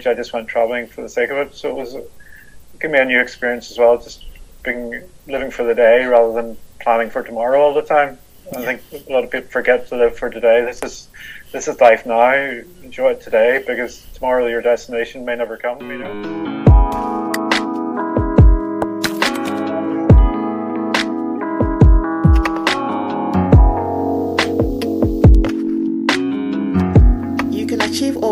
stage, I just went traveling for the sake of it. So it was give me a new experience as well, just being living for the day rather than planning for tomorrow all the time. Yeah. I think a lot of people forget to live for today. This is this is life now. Enjoy it today because tomorrow your destination may never come. You know.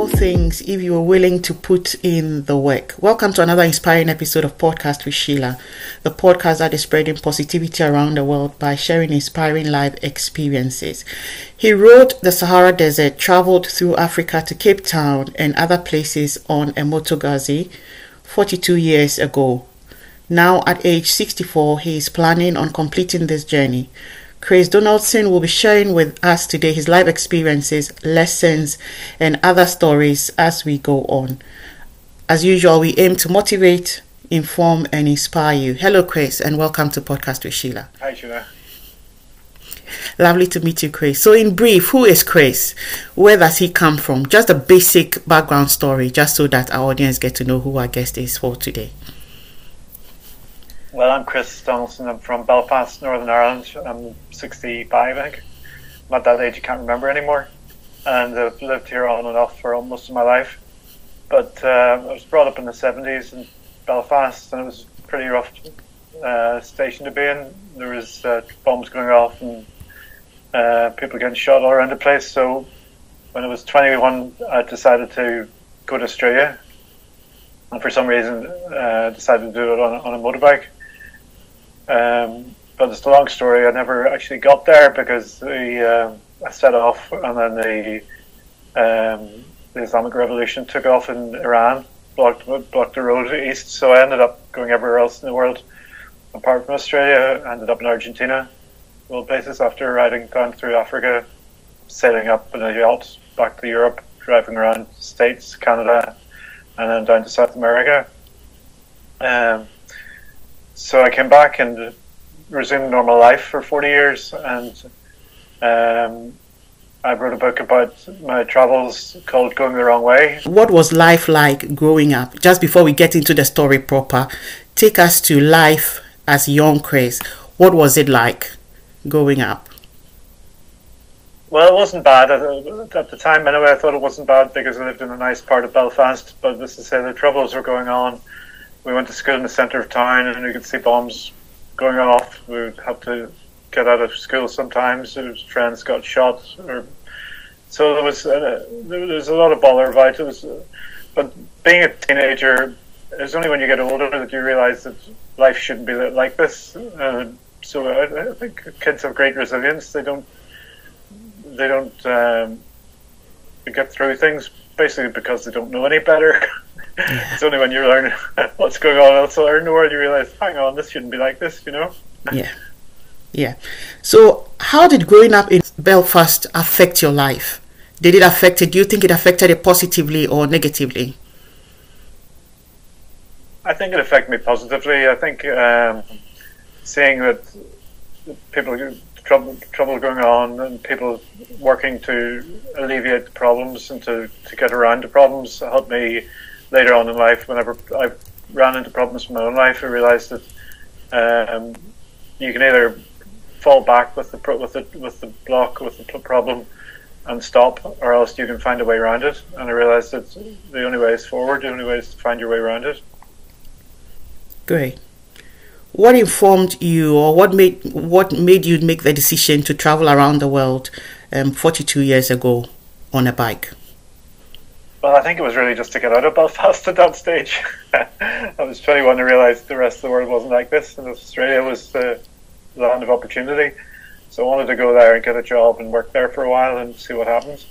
All things if you are willing to put in the work. Welcome to another inspiring episode of Podcast with Sheila, the podcast that is spreading positivity around the world by sharing inspiring life experiences. He rode the Sahara Desert, traveled through Africa to Cape Town and other places on a Moto Guzzi 42 years ago. Now, at age 64, he is planning on completing this journey. Chris Donaldson will be sharing with us today his life experiences, lessons, and other stories as we go on. As usual, we aim to motivate, inform, and inspire you. Hello, Chris, and welcome to Podcast with Sheila. Hi, Sheila. Lovely to meet you, Chris. So, in brief, who is Chris? Where does he come from? Just a basic background story, just so that our audience get to know who our guest is for today. Well, I'm Chris Donaldson. I'm from Belfast, Northern Ireland. I'm 65, I think. I'm at that age you can't remember anymore. And I've lived here on and off for most of my life. But uh, I was brought up in the 70s in Belfast, and it was a pretty rough uh, station to be in. There was uh, bombs going off and uh, people getting shot all around the place. So when I was 21, I decided to go to Australia and for some reason uh, decided to do it on, on a motorbike. Um, but it's a long story. I never actually got there because the, uh, I set off and then the um, the Islamic Revolution took off in Iran, blocked blocked the road east. So I ended up going everywhere else in the world, apart from Australia. I ended up in Argentina, all places after riding down through Africa, sailing up in a yacht back to Europe, driving around states, Canada, and then down to South America. Um, so I came back and resumed normal life for 40 years and um, I wrote a book about my travels called Going the Wrong Way. What was life like growing up? Just before we get into the story proper, take us to life as young Chris. What was it like growing up? Well, it wasn't bad at, the time. Anyway, I thought it wasn't bad because I lived in a nice part of Belfast. But this is say the troubles were going on we went to school in the centre of town and we could see bombs going off. We would have to get out of school sometimes. Friends got shot, or so there was uh, there was a lot of bother about it. Was, uh, but being a teenager, it's only when you get older that you realise that life shouldn't be like this. Uh, so I, I, think kids have great resilience. They don't they don't um, get through things basically because they don't know any better. Yeah. it's only when you learn what's going on elsewhere in the world you realize, hang on, this shouldn't be like this, you know? yeah. Yeah. So, how did growing up in Belfast affect your life? Did it affect it? Do you think it affected it positively or negatively? I think it affected me positively. I think um, seeing that people trouble trouble going on and people working to alleviate the problems and to, to get around the problems helped me later on in life, whenever I ran into problems in my own life, I realised that um, you can either fall back with the with the with the block with the problem and stop, or else you can find a way around it. And I realised that the only way is forward. The only way is to find your way around it. Great. What informed you, or what made what made you make the decision to travel around the world um, 42 years ago on a bike? Well, I think it was really just to get out of Belfast at that stage. I was 21 to realise the rest of the world wasn't like this, and Australia was the land of opportunity. So I wanted to go there and get a job and work there for a while and see what happens.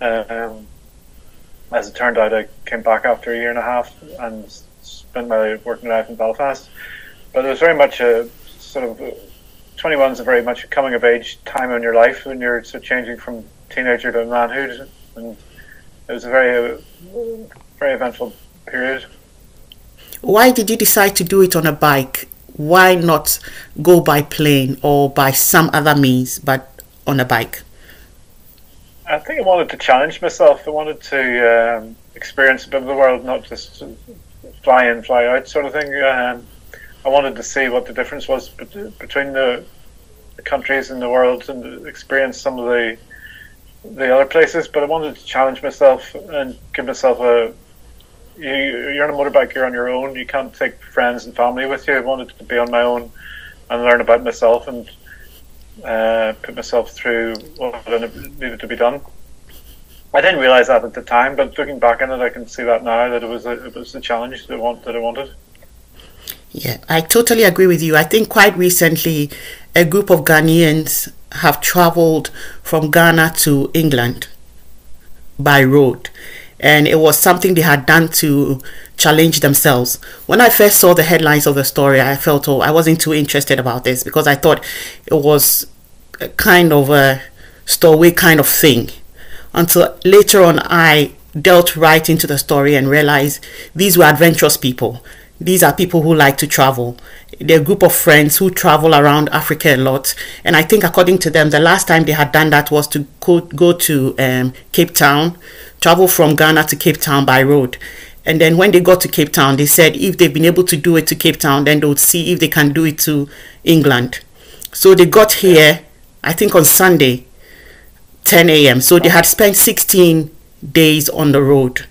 Um, as it turned out, I came back after a year and a half and spent my working life in Belfast. But it was very much a sort of 21 is a very much a coming of age time in your life when you're sort of changing from teenager to manhood and it was a very, very eventful period. Why did you decide to do it on a bike? Why not go by plane or by some other means, but on a bike? I think I wanted to challenge myself. I wanted to um, experience a bit of the world, not just fly in, fly out sort of thing. Um, I wanted to see what the difference was between the, the countries in the world and experience some of the the other places. But I wanted to challenge myself and give myself a. You, you're on a motorbike. You're on your own. You can't take friends and family with you. I wanted to be on my own and learn about myself and uh, put myself through what needed to be done. I didn't realize that at the time, but looking back on it, I can see that now that it was a, it was the challenge that I, want, that I wanted. Yeah, I totally agree with you. I think quite recently, a group of Ghanaians have traveled from Ghana to England by road, and it was something they had done to challenge themselves. When I first saw the headlines of the story, I felt, oh, I wasn't too interested about this because I thought it was a kind of a stowaway kind of thing until later on I delved right into the story and realized these were adventurous people. These are people who like to travel. They're a group of friends who travel around Africa a lot. And I think, according to them, the last time they had done that was to go, go to um, Cape Town, travel from Ghana to Cape Town by road. And then when they got to Cape Town, they said if they've been able to do it to Cape Town, then they would see if they can do it to England. So they got here, I think on Sunday, 10 a.m. So they had spent 16 days on the road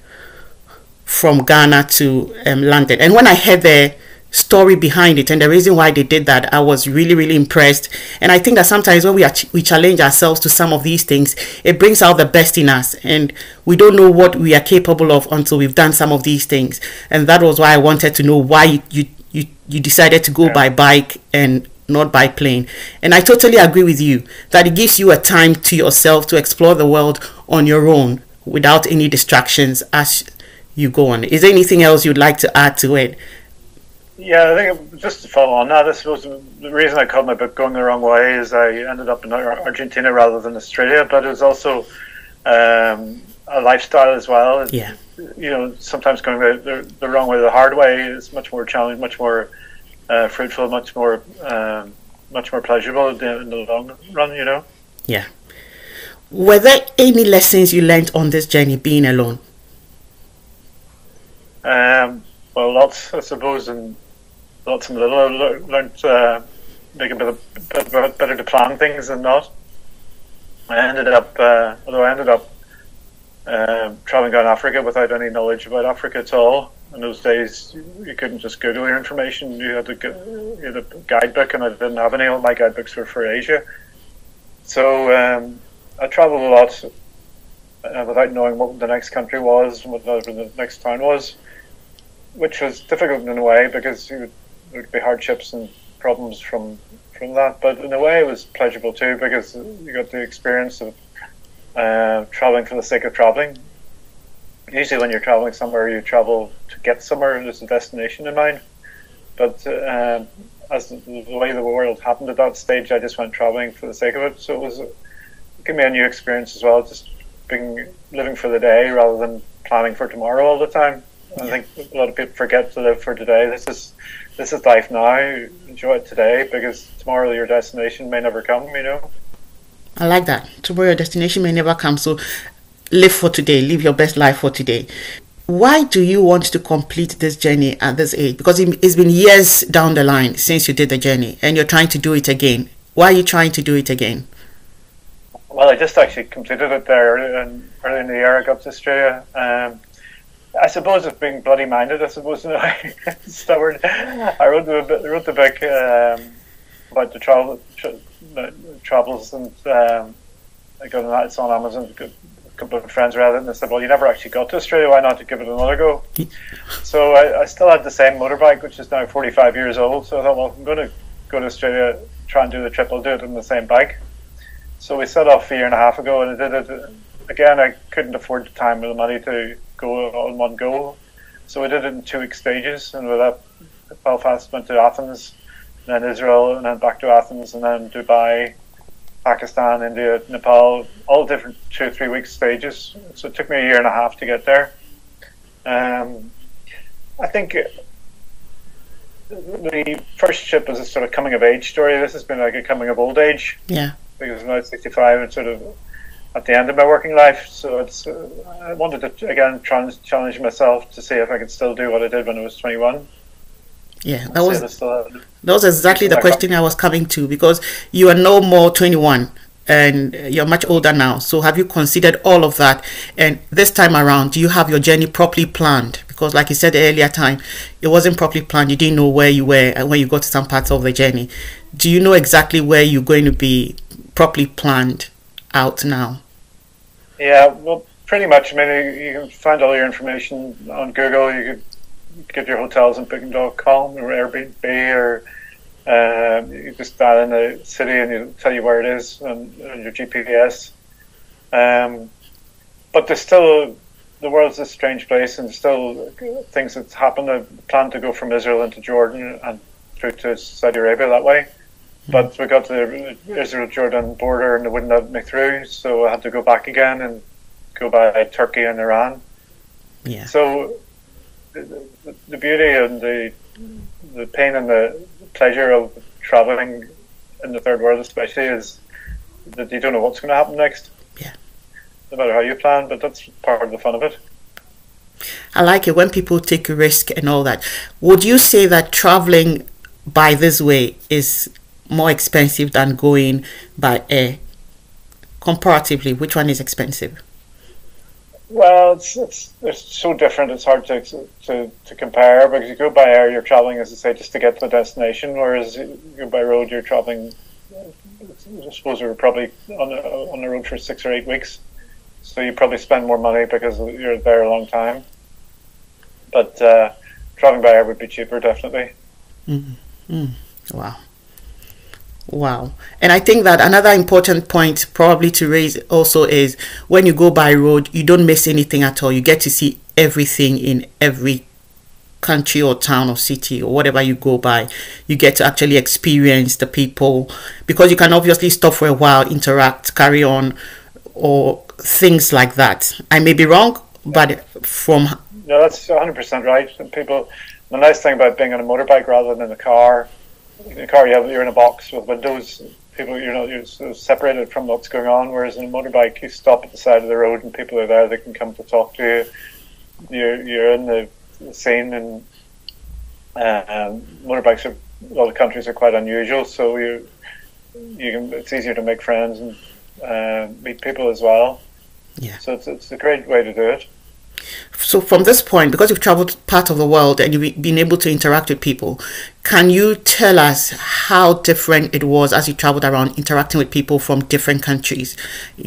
from Ghana to um, London. And when I heard the story behind it and the reason why they did that, I was really, really impressed. And I think that sometimes when we, ch- we challenge ourselves to some of these things, it brings out the best in us. And we don't know what we are capable of until we've done some of these things. And that was why I wanted to know why you, you, you decided to go yeah. by bike and not by plane. And I totally agree with you that it gives you a time to yourself to explore the world on your own without any distractions as you go on. Is there anything else you'd like to add to it? Yeah, I think just to follow on that, I suppose the reason I called my book "Going the Wrong Way" is I ended up in Argentina rather than Australia, but it was also um, a lifestyle as well. Yeah, you know, sometimes going the, the, the wrong way, the hard way, is much more challenging, much more uh, fruitful, much more um, much more pleasurable in the, in the long run. You know. Yeah. Were there any lessons you learned on this journey being alone? Um, well, lots, I suppose, and lots and little. I learned uh, make a bit, of, bit better to plan things than not. I ended up, uh, although I ended up uh, traveling around Africa without any knowledge about Africa at all in those days you couldn't just Google your information. You had to get you had a guidebook, and I didn't have any. All my guidebooks were for Asia, so um, I travelled a lot uh, without knowing what the next country was, and what the next town was, which was difficult in a way because would, there would be hardships and problems from from that. But in a way, it was pleasurable too because you got the experience of uh, traveling for the sake of traveling usually when you're traveling somewhere, you travel to get somewhere, and there's a destination in mind. But uh, as the, the, way the world happened at that stage, I just went traveling for the sake of it. So it was it gave me a new experience as well, just being living for the day rather than planning for tomorrow all the time. I think a lot of people forget to live for today. This is this is life now. Enjoy it today because tomorrow your destination may never come. You know. I like that. Tomorrow your destination may never come. So live for today, live your best life for today. Why do you want to complete this journey at this age? Because it's been years down the line since you did the journey and you're trying to do it again. Why are you trying to do it again? Well, I just actually completed it there early, early in the year. I got to Australia. Um, I suppose it's being bloody minded. I suppose I stubborn. I wrote the wrote the book um, about the travel tra- travels and um, I got it. It's on Amazon A couple of friends rather than said, well, you never actually got to Australia. Why not to give it another go? so I, I, still had the same motorbike, which is now 45 years old. So I thought, well, I'm going to go to Australia, try and do the trip. I'll do it on the same bike. So we set off a year and a half ago, and I did it. Again, I couldn't afford the time or the money to go on one go. So we did it in two week stages, and with that, Belfast went to Athens, then Israel, and then back to Athens, and then Dubai, Pakistan, India, Nepal, all different two or three week stages. So it took me a year and a half to get there. Um, I think the first ship was a sort of coming of age story. This has been like a coming of old age. Yeah. Because I'm now 65 and sort of at the end of my working life. So it's uh, I wanted to again try challenge myself to see if I could still do what I did when I was 21. Yeah, that was that was exactly the question I was coming to because you are no more 21 and you're much older now. So have you considered all of that? And this time around, do you have your journey properly planned? Because like you said earlier time, it wasn't properly planned. You didn't know where you were and when you got to some parts of the journey. Do you know exactly where you're going to be properly planned out now? Yeah, well, pretty much. I mean, you can find all your information on Google. You can get your hotels on Booking.com or Airbnb or um, you just dial in the city and it'll tell you where it is on, on your GPS. Um, but there's still the world's a strange place, and still things that happen. I plan to go from Israel into Jordan and through to Saudi Arabia that way. But we got to the Israel Jordan border and they wouldn't let me through, so I had to go back again and go by Turkey and Iran. Yeah. So the, the beauty and the the pain and the pleasure of traveling in the third world, especially, is that you don't know what's going to happen next. Yeah. No matter how you plan, but that's part of the fun of it. I like it when people take a risk and all that. Would you say that traveling by this way is more expensive than going by air? Comparatively, which one is expensive? Well, it's, it's it's so different. It's hard to, to to compare because you go by air, you're traveling, as I say, just to get to the destination. Whereas you go by road, you're traveling. I suppose we are probably on the, on the road for six or eight weeks, so you probably spend more money because you're there a long time. But uh, traveling by air would be cheaper, definitely. Mm-hmm. Mm. Wow. Wow. And I think that another important point probably to raise also is when you go by road, you don't miss anything at all. You get to see everything in every country or town or city or whatever you go by. You get to actually experience the people because you can obviously stop for a while, interact, carry on, or things like that. I may be wrong, but from. No, that's 100% right. People, the nice thing about being on a motorbike rather than a car in a car, you have, you're in a box with windows. People, you know, you're sort of separated from what's going on. Whereas in a motorbike, you stop at the side of the road and people are there. They can come to talk to you. You're you're in the, the scene, and uh, motorbikes are a lot of countries are quite unusual. So you you can it's easier to make friends and uh, meet people as well. Yeah. So it's it's a great way to do it. So, from this point, because you've traveled part of the world and you've been able to interact with people, can you tell us how different it was as you traveled around interacting with people from different countries?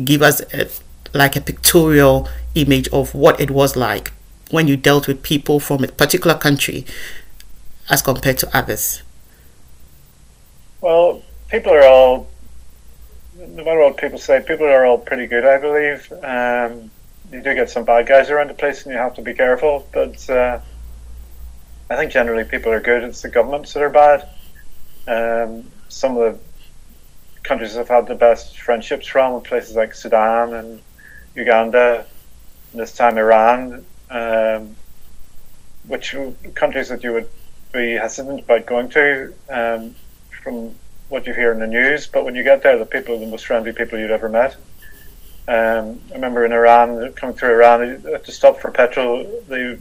Give us a, like a pictorial image of what it was like when you dealt with people from a particular country as compared to others. Well, people are all, no matter what people say, people are all pretty good, I believe. Um, you do get some bad guys around the place, and you have to be careful. But uh, I think generally people are good. It's the governments that are bad. Um, some of the countries I've had the best friendships from places like Sudan and Uganda, and this time Iran, um, which countries that you would be hesitant about going to um, from what you hear in the news. But when you get there, the people are the most friendly people you'd ever met. Um, I remember in Iran, coming through Iran, you had to stop for petrol. The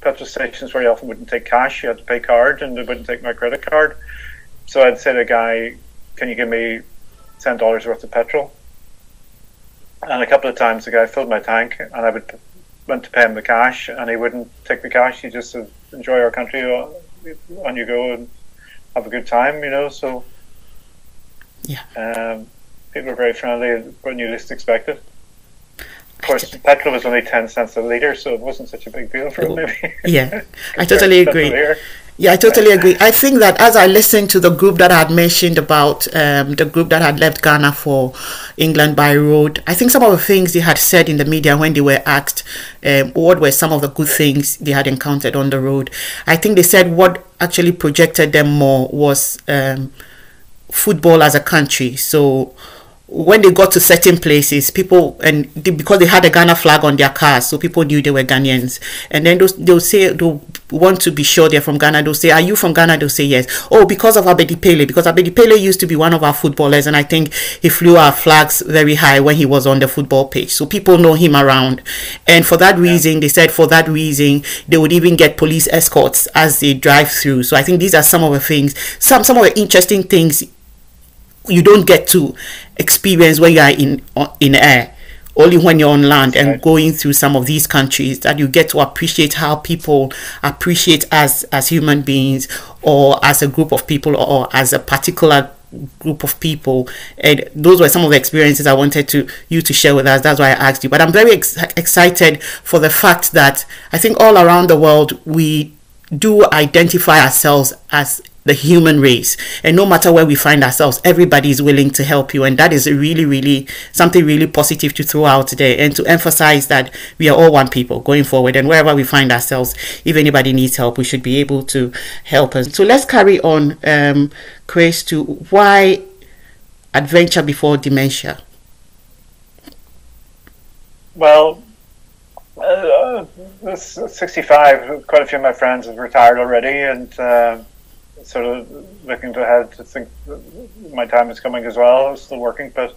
petrol stations very often wouldn't take cash; you had to pay card, and they wouldn't take my credit card. So I'd say to the guy, "Can you give me ten dollars worth of petrol?" And a couple of times, the guy filled my tank, and I would went to pay him the cash, and he wouldn't take the cash. He just said, "Enjoy our country, on you go, and have a good time," you know. So yeah. Um, people are very friendly when you least expect it. Of course, petrol was only 10 cents a litre, so it wasn't such a big deal for them, maybe. Yeah, I totally agree. Yeah, I totally agree. I think that as I listened to the group that I had mentioned about um, the group that had left Ghana for England by road, I think some of the things they had said in the media when they were asked um, what were some of the good things they had encountered on the road, I think they said what actually projected them more was um, football as a country. So when they got to certain places, people and they, because they had a Ghana flag on their cars, so people knew they were Ghanaians. And then those, they'll say they'll want to be sure they're from Ghana, they'll say, Are you from Ghana? They'll say yes. Oh, because of Abedi Pele, because Abedi Pele used to be one of our footballers, and I think he flew our flags very high when he was on the football pitch. So people know him around. And for that reason, yeah. they said for that reason, they would even get police escorts as they drive through. So I think these are some of the things, some some of the interesting things you don't get to experience when you are in in air only when you're on land and right. going through some of these countries that you get to appreciate how people appreciate us as human beings or as a group of people or as a particular group of people. And those were some of the experiences i wanted to you to share with us. That's why i asked you. But i'm very ex- excited for the fact that i think all around the world we do identify ourselves as the human race. And no matter where we find ourselves, everybody is willing to help you. And that is really, really something really positive to throw out there and to emphasize that we are all one people going forward. And wherever we find ourselves, if anybody needs help, we should be able to help us. So let's carry on, um, Chris, to why adventure before dementia. Well, uh, 65, quite a few of my friends have retired already, and uh, sort of looking to ahead to think my time is coming as well. I'm still working, but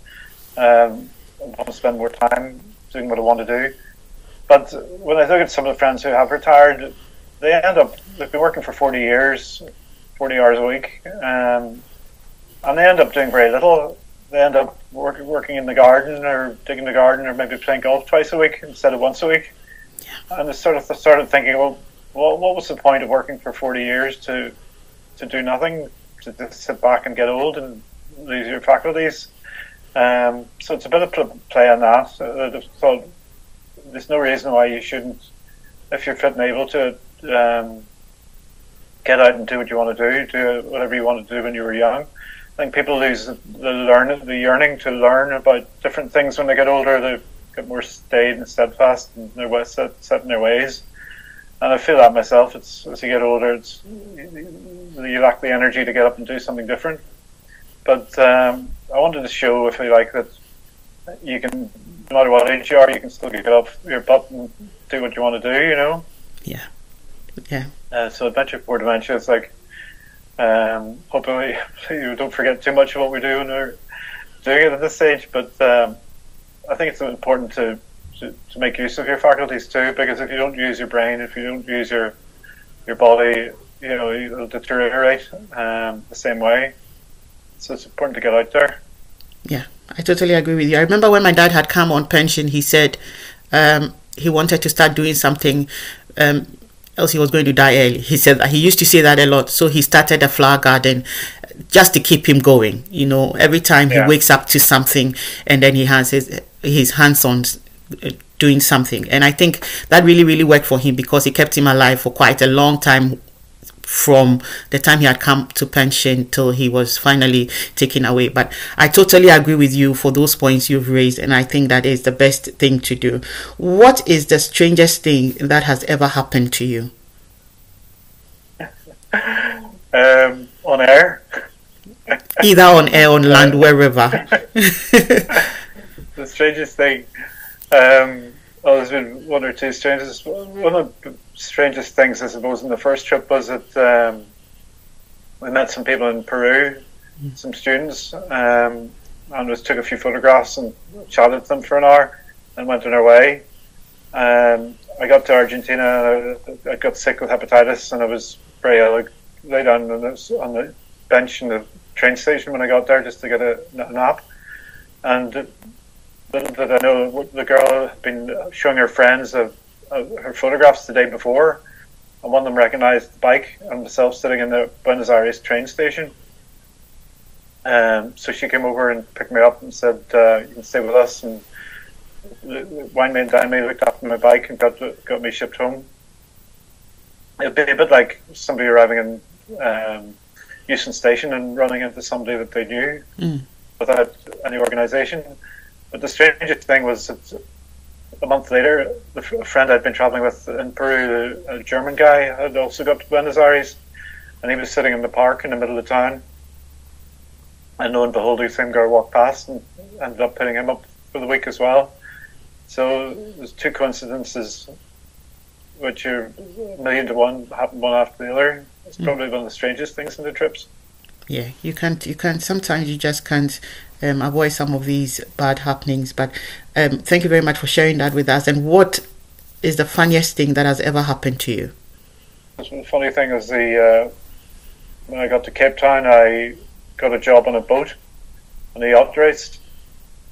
um, I want to spend more time doing what I want to do. But when I look at some of the friends who have retired, they end up they've been working for 40 years, 40 hours a week, um, and they end up doing very little. They end up work, working in the garden or digging the garden or maybe playing golf twice a week instead of once a week. And I sort of started thinking, well, well, what was the point of working for 40 years to to do nothing, to just sit back and get old and lose your faculties. Um, so it's a bit of play on that. So there's no reason why you shouldn't, if you're fit and able to, um, get out and do what you want to do, do whatever you want to do when you were young. I think people lose the learn the yearning to learn about different things when they get older. They get more staid and steadfast and they're set, set in their ways and I feel that myself. It's as you get older, it's you lack the energy to get up and do something different. But um, I wanted to show, if you like, that you can, no matter what age you are, you can still get up your butt and do what you want to do. You know. Yeah. Yeah. Uh, so adventure for dementia is like, um, hopefully you don't forget too much of what we do when we're doing it at this stage. But um, I think it's important to to, to make use of your faculties too, because if you don't use your brain, if you don't use your your body, you know, it'll deteriorate um, the same way. So it's important to get out there. Yeah, I totally agree with you. I remember when my dad had come on pension, he said um, he wanted to start doing something. Um, else he was going to die early. He said that he used to say that a lot. So he started a flower garden just to keep him going. You know, every time yeah. he wakes up to something and then he has his his hands on doing something. And I think that really, really worked for him because it kept him alive for quite a long time from the time he had come to pension till he was finally taken away. But I totally agree with you for those points you've raised, and I think that is the best thing to do. What is the strangest thing that has ever happened to you? um, on air. Either on air, on land, wherever. the strangest thing. Um, well, there's been one or two strangest. One of the strangest things, I suppose, in the first trip was that um, we met some people in Peru, mm. some students, um, and just took a few photographs and chatted to them for an hour, and went on our way. Um, I got to Argentina. I got sick with hepatitis, and I was very ill. I lay down on the, on the bench in the train station when I got there just to get a, a nap, and that I know the girl had been showing her friends of, of, her photographs the day before, and one of them recognized the bike and myself sitting in the Buenos Aires train station. Um, so she came over and picked me up and said, uh, "You can stay with us." And wine me and dine me, looked after my bike, and got got me shipped home. It'd be a bit like somebody arriving in um, Euston Station and running into somebody that they knew mm. without any organisation. But the strangest thing was a month later, a friend I'd been traveling with in Peru, a German guy, had also got to Buenos Aires, and he was sitting in the park in the middle of town. And lo and behold, the same girl walked past and ended up putting him up for the week as well. So there's two coincidences which are a million to one, happen one after the other. It's mm. probably one of the strangest things in the trips. Yeah, you can't. You can't. Sometimes you just can't um, avoid some of these bad happenings. But um, thank you very much for sharing that with us. And what is the funniest thing that has ever happened to you? The funny thing is the uh, when I got to Cape Town, I got a job on a boat on a yacht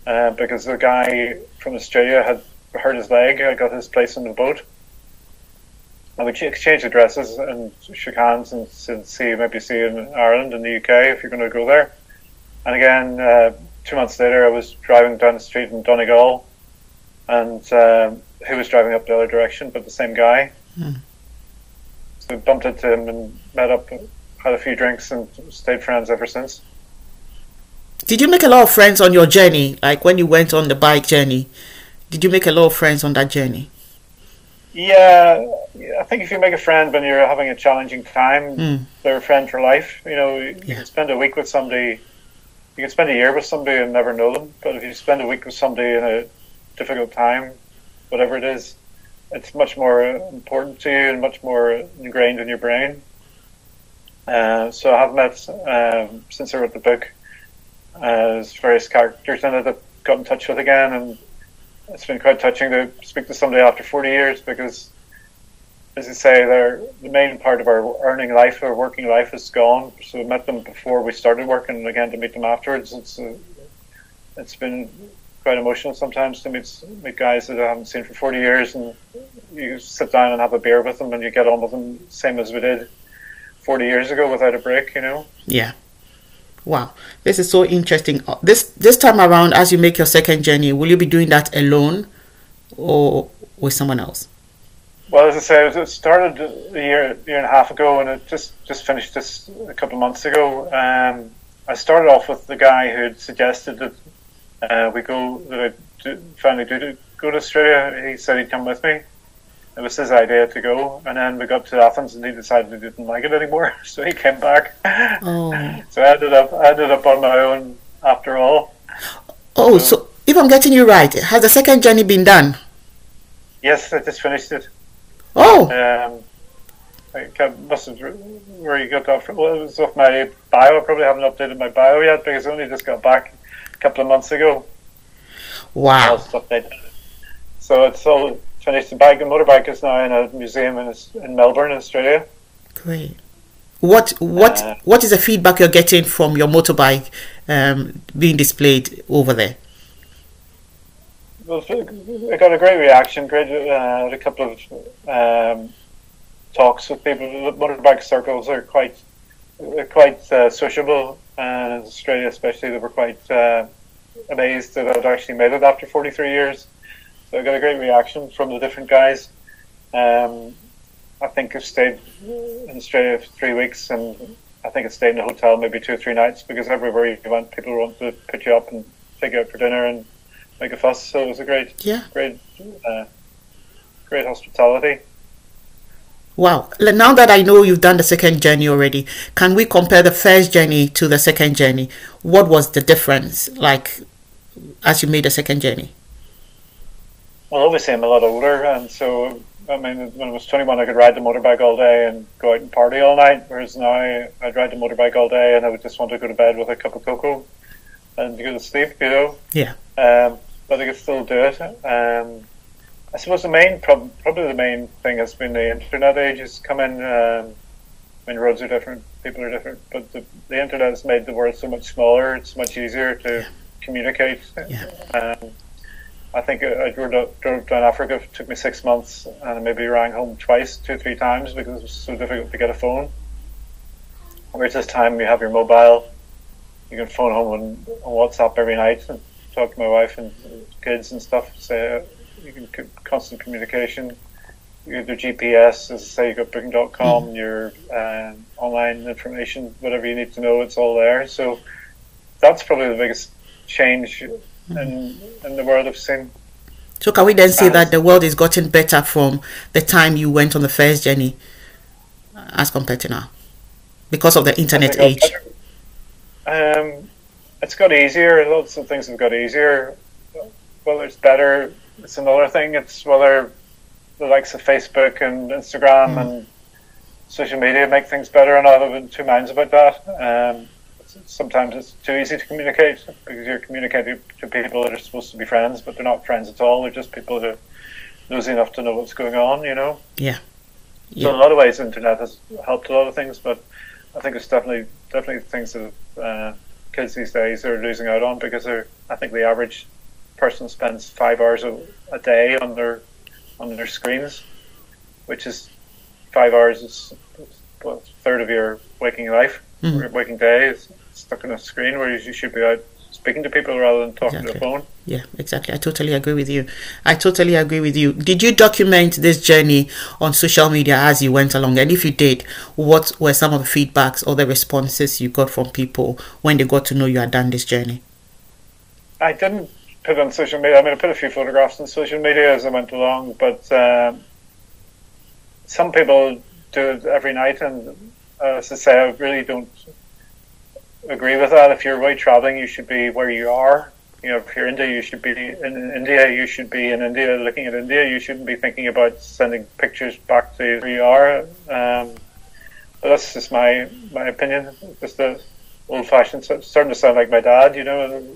uh, because the guy from Australia had hurt his leg. I got his place on the boat. And we exchanged addresses and shook hands and said, see, maybe see you in Ireland in the UK if you're going to go there. And again, uh, two months later, I was driving down the street in Donegal and um, he was driving up the other direction, but the same guy. Hmm. So we bumped into him and met up, had a few drinks, and stayed friends ever since. Did you make a lot of friends on your journey? Like when you went on the bike journey, did you make a lot of friends on that journey? Yeah, I think if you make a friend when you're having a challenging time, mm. they're a friend for life. You know, you yeah. can spend a week with somebody, you can spend a year with somebody and never know them. But if you spend a week with somebody in a difficult time, whatever it is, it's much more important to you and much more ingrained in your brain. Uh, so I have met um, since I wrote the book uh, various characters in it that got in touch with again, and it's been quite touching to speak to somebody after 40 years because, as you say, the main part of our earning life, our working life is gone. So we met them before we started working, and again to meet them afterwards. It's uh, it's been quite emotional sometimes to meet meet guys that I haven't seen for 40 years, and you sit down and have a beer with them, and you get on with them same as we did 40 years ago without a break. You know. Yeah. Wow, this is so interesting. Uh, this this time around, as you make your second journey, will you be doing that alone or with someone else? Well, as I say, it started a year year and a half ago, and it just just finished this a couple of months ago. Um, I started off with the guy who had suggested that uh, we go that I do, finally do go to Australia. He said he'd come with me. It was his idea to go, and then we got to Athens, and he decided he didn't like it anymore, so he came back. Oh. so I ended up I ended up on my own after all. Oh, so, so if I'm getting you right, has the second journey been done? Yes, I just finished it. Oh. Um, I must have where you got that from. Well, it was off my bio. I probably haven't updated my bio yet because I only just got back a couple of months ago. Wow. So it's all finished. The bike, the motorbike is now in a museum in, in Melbourne, Australia. Great. What what uh, what is the feedback you're getting from your motorbike um, being displayed over there? I got a great reaction. Great, uh, a couple of um, talks with people. Motorbike circles are quite quite uh, sociable, and in Australia especially, they were quite uh, amazed that I'd actually made it after 43 years. So I got a great reaction from the different guys. Um, I think I've stayed in Australia for three weeks, and I think I stayed in a hotel maybe two or three nights because everywhere you went, people want to pick you up and take you out for dinner and make a fuss. So it was a great, yeah, great, uh, great hospitality. Wow. Now that I know you've done the second journey already, can we compare the first journey to the second journey? What was the difference like as you made the second journey? Well, obviously, I'm a lot older, and so I mean, when I was 21, I could ride the motorbike all day and go out and party all night. Whereas now, I'd ride the motorbike all day, and I would just want to go to bed with a cup of cocoa and go to sleep. You know. Yeah. Um, but they could still do it. Um, I suppose the main prob- probably the main thing has been the internet age has come in. Um, I mean, roads are different, people are different, but the, the internet has made the world so much smaller. It's much easier to yeah. communicate. Yeah. Um, I think I drove, drove down Africa. It took me six months, and I maybe rang home twice, two, three times because it was so difficult to get a phone. Whereas this time you have your mobile, you can phone home on, on WhatsApp every night and talk to my wife and kids and stuff. Say you can constant communication. You do GPS, as I say, you've got Booking.com, mm. your uh, online information, whatever you need to know, it's all there. So that's probably the biggest change in, in the world of sin. So can we then say that the world is gotten better from the time you went on the first journey as compared to now? Because of the internet age? Um, it's got easier. Lots of things have got easier. Well, it's better. It's another thing. It's whether the likes of Facebook and Instagram mm. and social media make things better, and I'm in two minds about that. Um, sometimes it's too easy to communicate because you're communicating to people that are supposed to be friends, but they're not friends at all. They're just people that are nosy enough to know what's going on, you know? Yeah. yeah. So in a lot of ways, internet has helped a lot of things, but I think it's definitely definitely things that uh, kids these days are losing out on because they're. I think the average person spends five hours a, a day on their on their screens, which is five hours is a third of your waking life, mm-hmm. waking day is stuck on a screen where you should be out speaking to people rather than talking exactly. to a phone. Yeah, exactly. I totally agree with you. I totally agree with you. Did you document this journey on social media as you went along? And if you did, what were some of the feedbacks or the responses you got from people when they got to know you had done this journey? I didn't put on social media. I mean, I put a few photographs on social media as I went along, but um, some people do it every night, and uh, as I say, I really don't agree with that. If you're away traveling, you should be where you are. You know, if you're India, you should be in India. You should be in India, looking at India. You shouldn't be thinking about sending pictures back to where you are. Um, but that's just my my opinion. Just a old fashioned, starting to sound like my dad. You know,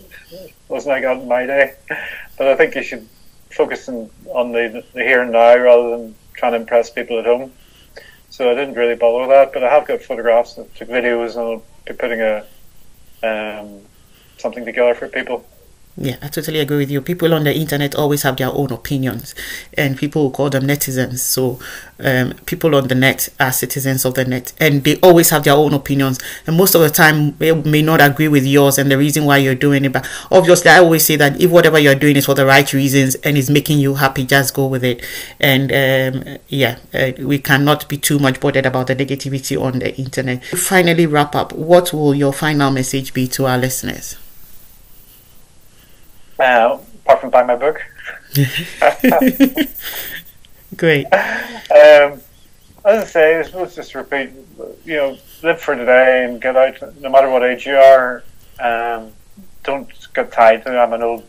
wasn't like that in my day. But I think you should focus on, on the, the here and now rather than trying to impress people at home. So I didn't really bother with that, but I have got photographs and took videos, and I'll be putting a um, something together for people. Yeah, I totally agree with you. People on the internet always have their own opinions, and people call them netizens. So, um, people on the net are citizens of the net, and they always have their own opinions. And most of the time, they may not agree with yours and the reason why you're doing it. But obviously, I always say that if whatever you're doing is for the right reasons and is making you happy, just go with it. And um, yeah, uh, we cannot be too much bothered about the negativity on the internet. Finally, wrap up. What will your final message be to our listeners? Uh, apart from buying my book. Great. Um, as I say, let's just repeat. You know, live for today and get out. No matter what age you are, um, don't get tied to. I'm an old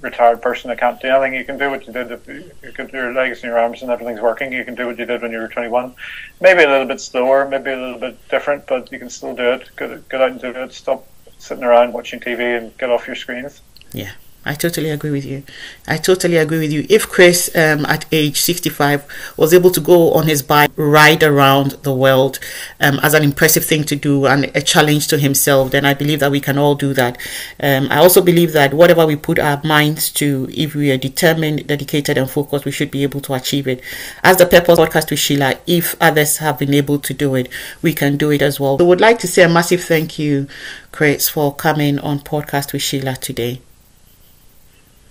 retired person. I can't do anything. You can do what you did. If you, got your legs and your arms and everything's working, you can do what you did when you were 21. Maybe a little bit slower, maybe a little bit different, but you can still do it. Get, get out and do it. Stop sitting around watching TV and get off your screens. Yeah. I totally agree with you. I totally agree with you. If Chris, um, at age 65, was able to go on his bike, ride around the world um, as an impressive thing to do and a challenge to himself, then I believe that we can all do that. Um, I also believe that whatever we put our minds to, if we are determined, dedicated, and focused, we should be able to achieve it. As the Purpose podcast with Sheila, if others have been able to do it, we can do it as well. So, would like to say a massive thank you, Chris, for coming on podcast with Sheila today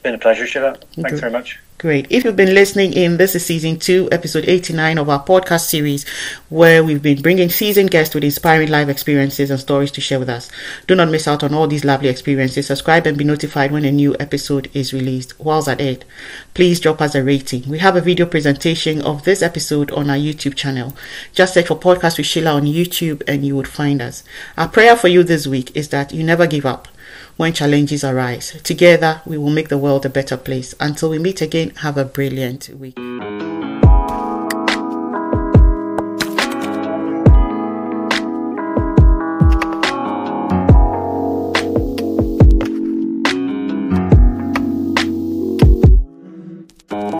been a pleasure, Sheila. Thanks very much. Great. If you've been listening in, this is season two, episode 89 of our podcast series, where we've been bringing seasoned guests with inspiring life experiences and stories to share with us. Do not miss out on all these lovely experiences. Subscribe and be notified when a new episode is released. Whilst at it, please drop us a rating. We have a video presentation of this episode on our YouTube channel. Just search for Podcast with Sheila on YouTube and you would find us. Our prayer for you this week is that you never give up when challenges arise. Together, we will make the world a better place. Until we meet again, have a brilliant week.